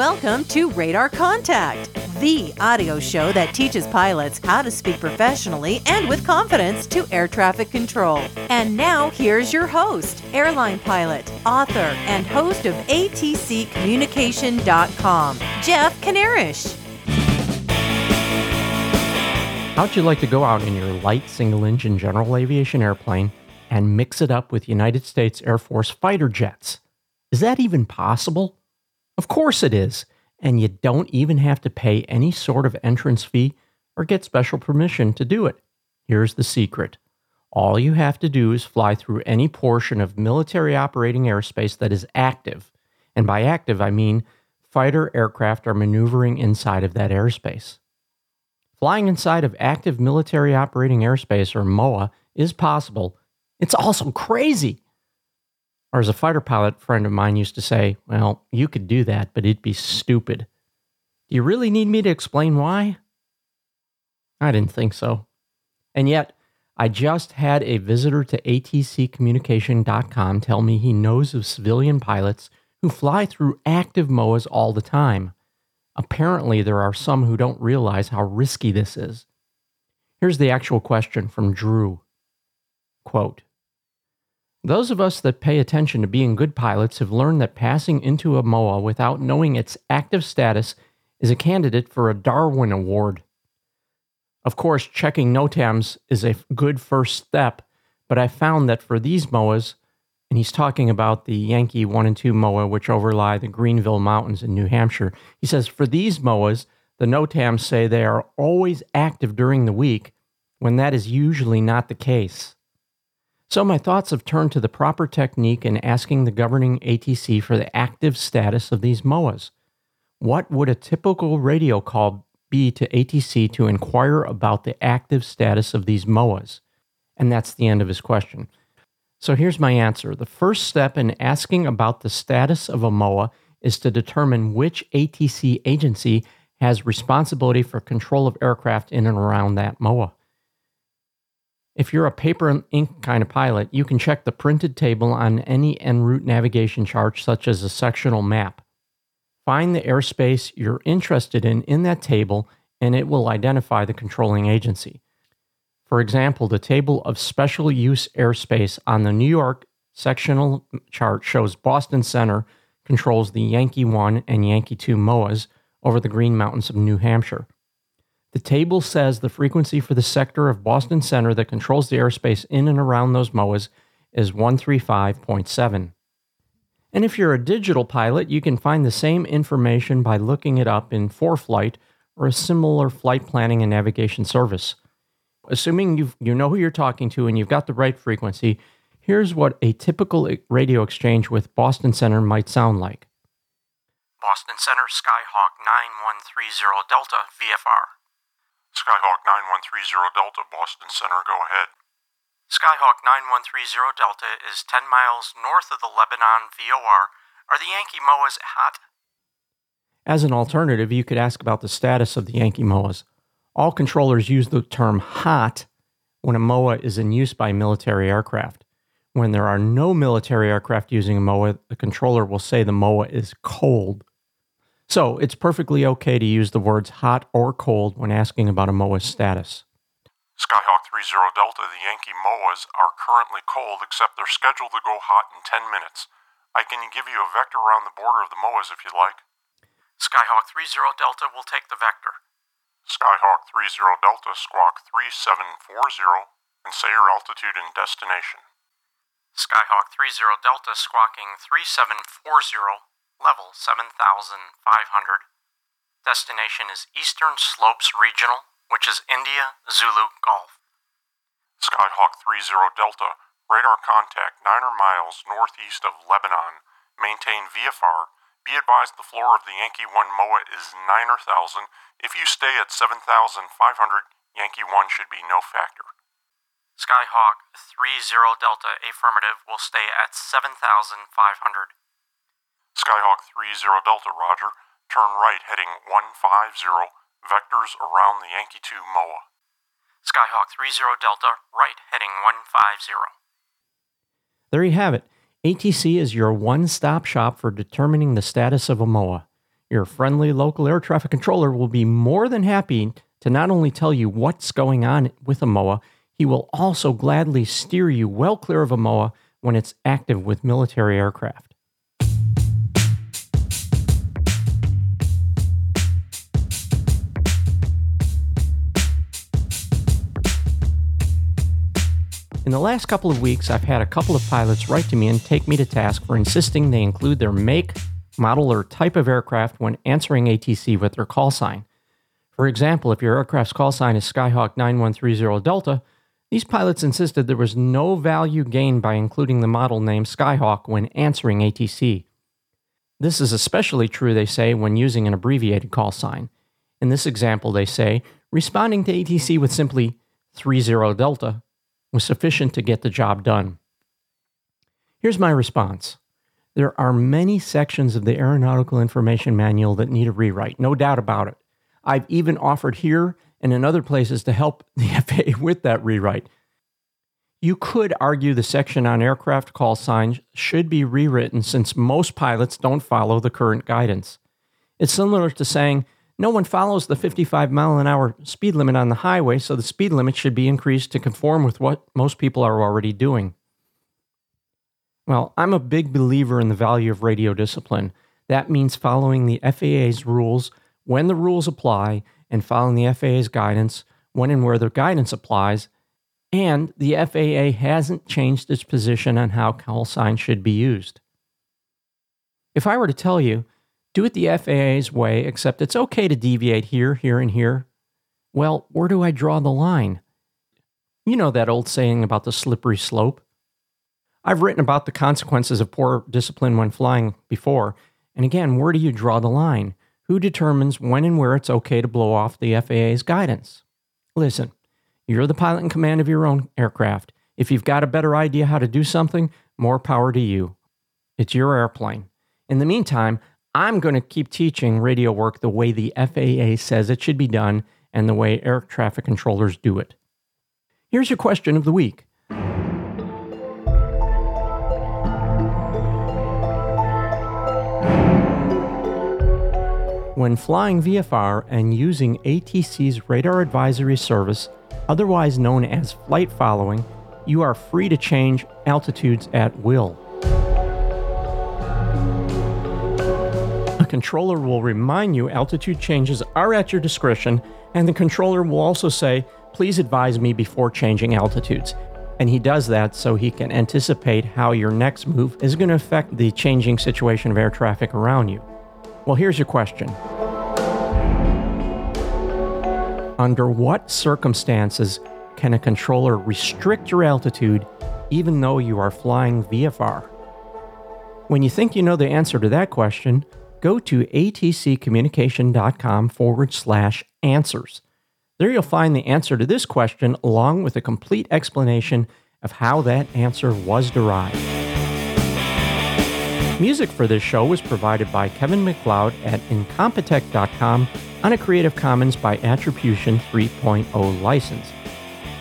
Welcome to Radar Contact, the audio show that teaches pilots how to speak professionally and with confidence to air traffic control. And now, here's your host, airline pilot, author, and host of ATCCommunication.com, Jeff Kanarish. How'd you like to go out in your light single engine general aviation airplane and mix it up with United States Air Force fighter jets? Is that even possible? Of course it is. And you don't even have to pay any sort of entrance fee or get special permission to do it. Here's the secret all you have to do is fly through any portion of military operating airspace that is active. And by active, I mean fighter aircraft are maneuvering inside of that airspace. Flying inside of active military operating airspace, or MOA, is possible. It's also crazy. Or as a fighter pilot friend of mine used to say, well, you could do that, but it'd be stupid. Do you really need me to explain why? I didn't think so. And yet, I just had a visitor to atccommunication.com tell me he knows of civilian pilots who fly through active MOAs all the time. Apparently, there are some who don't realize how risky this is. Here's the actual question from Drew. Quote, those of us that pay attention to being good pilots have learned that passing into a MOA without knowing its active status is a candidate for a Darwin Award. Of course, checking NOTAMs is a good first step, but I found that for these MOAs, and he's talking about the Yankee 1 and 2 MOA, which overlie the Greenville Mountains in New Hampshire. He says for these MOAs, the NOTAMs say they are always active during the week, when that is usually not the case. So my thoughts have turned to the proper technique in asking the governing ATC for the active status of these MOAs. What would a typical radio call be to ATC to inquire about the active status of these MOAs? And that's the end of his question. So here's my answer. The first step in asking about the status of a MOA is to determine which ATC agency has responsibility for control of aircraft in and around that MOA. If you're a paper and ink kind of pilot, you can check the printed table on any en route navigation chart, such as a sectional map. Find the airspace you're interested in in that table, and it will identify the controlling agency. For example, the table of special use airspace on the New York sectional chart shows Boston Center controls the Yankee 1 and Yankee 2 MOAs over the Green Mountains of New Hampshire. The table says the frequency for the sector of Boston Center that controls the airspace in and around those MOAs is 135.7. And if you're a digital pilot, you can find the same information by looking it up in ForeFlight or a similar flight planning and navigation service. Assuming you you know who you're talking to and you've got the right frequency, here's what a typical radio exchange with Boston Center might sound like. Boston Center Skyhawk 9130 Delta VFR. Skyhawk 9130 Delta, Boston Center, go ahead. Skyhawk 9130 Delta is 10 miles north of the Lebanon VOR. Are the Yankee MOAs hot? As an alternative, you could ask about the status of the Yankee MOAs. All controllers use the term hot when a MOA is in use by military aircraft. When there are no military aircraft using a MOA, the controller will say the MOA is cold. So it's perfectly okay to use the words hot or cold when asking about a MOA's status. Skyhawk 30 Delta, the Yankee MOAs are currently cold, except they're scheduled to go hot in 10 minutes. I can give you a vector around the border of the MOAs if you'd like. Skyhawk 30 Delta will take the vector. Skyhawk 30 Delta, squawk 3740 and say your altitude and destination. Skyhawk 30 Delta squawking 3740 level 7500. Destination is Eastern Slopes Regional, which is India Zulu Golf. Skyhawk 30 Delta, radar contact 9 miles northeast of Lebanon. Maintain VFR. Be advised the floor of the Yankee 1 MOA is 9,000. If you stay at 7,500, Yankee 1 should be no factor. Skyhawk 30 Delta affirmative will stay at 7,500. Skyhawk 30 Delta, roger. Turn right heading 150, vectors around the Yankee 2 MOA. Skyhawk 30 Delta, right heading 150. There you have it. ATC is your one stop shop for determining the status of a MOA. Your friendly local air traffic controller will be more than happy to not only tell you what's going on with a MOA, he will also gladly steer you well clear of a MOA when it's active with military aircraft. In the last couple of weeks, I've had a couple of pilots write to me and take me to task for insisting they include their make, model, or type of aircraft when answering ATC with their call sign. For example, if your aircraft's call sign is Skyhawk 9130 Delta, these pilots insisted there was no value gained by including the model name Skyhawk when answering ATC. This is especially true, they say, when using an abbreviated call sign. In this example, they say, responding to ATC with simply 30 Delta was sufficient to get the job done. Here's my response. There are many sections of the Aeronautical Information Manual that need a rewrite, no doubt about it. I've even offered here and in other places to help the FAA with that rewrite. You could argue the section on aircraft call signs should be rewritten since most pilots don't follow the current guidance. It's similar to saying no one follows the 55 mile an hour speed limit on the highway, so the speed limit should be increased to conform with what most people are already doing. Well, I'm a big believer in the value of radio discipline. That means following the FAA's rules when the rules apply and following the FAA's guidance when and where their guidance applies. And the FAA hasn't changed its position on how call signs should be used. If I were to tell you, do it the FAA's way, except it's okay to deviate here, here, and here. Well, where do I draw the line? You know that old saying about the slippery slope. I've written about the consequences of poor discipline when flying before, and again, where do you draw the line? Who determines when and where it's okay to blow off the FAA's guidance? Listen, you're the pilot in command of your own aircraft. If you've got a better idea how to do something, more power to you. It's your airplane. In the meantime, I'm going to keep teaching radio work the way the FAA says it should be done and the way air traffic controllers do it. Here's your question of the week. When flying VFR and using ATC's radar advisory service, otherwise known as flight following, you are free to change altitudes at will. Controller will remind you altitude changes are at your discretion, and the controller will also say, Please advise me before changing altitudes. And he does that so he can anticipate how your next move is going to affect the changing situation of air traffic around you. Well, here's your question Under what circumstances can a controller restrict your altitude even though you are flying VFR? When you think you know the answer to that question, go to atccommunication.com forward slash answers. There you'll find the answer to this question along with a complete explanation of how that answer was derived. Music for this show was provided by Kevin MacLeod at Incompetech.com on a Creative Commons by Attribution 3.0 license.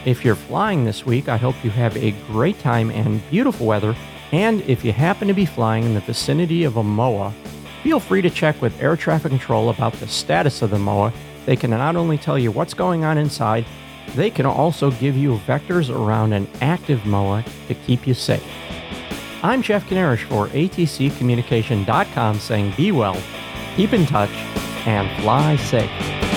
If you're flying this week, I hope you have a great time and beautiful weather. And if you happen to be flying in the vicinity of a MOA, Feel free to check with air traffic control about the status of the MOA. They can not only tell you what's going on inside, they can also give you vectors around an active MOA to keep you safe. I'm Jeff Kanarish for ATCCommunication.com saying be well, keep in touch, and fly safe.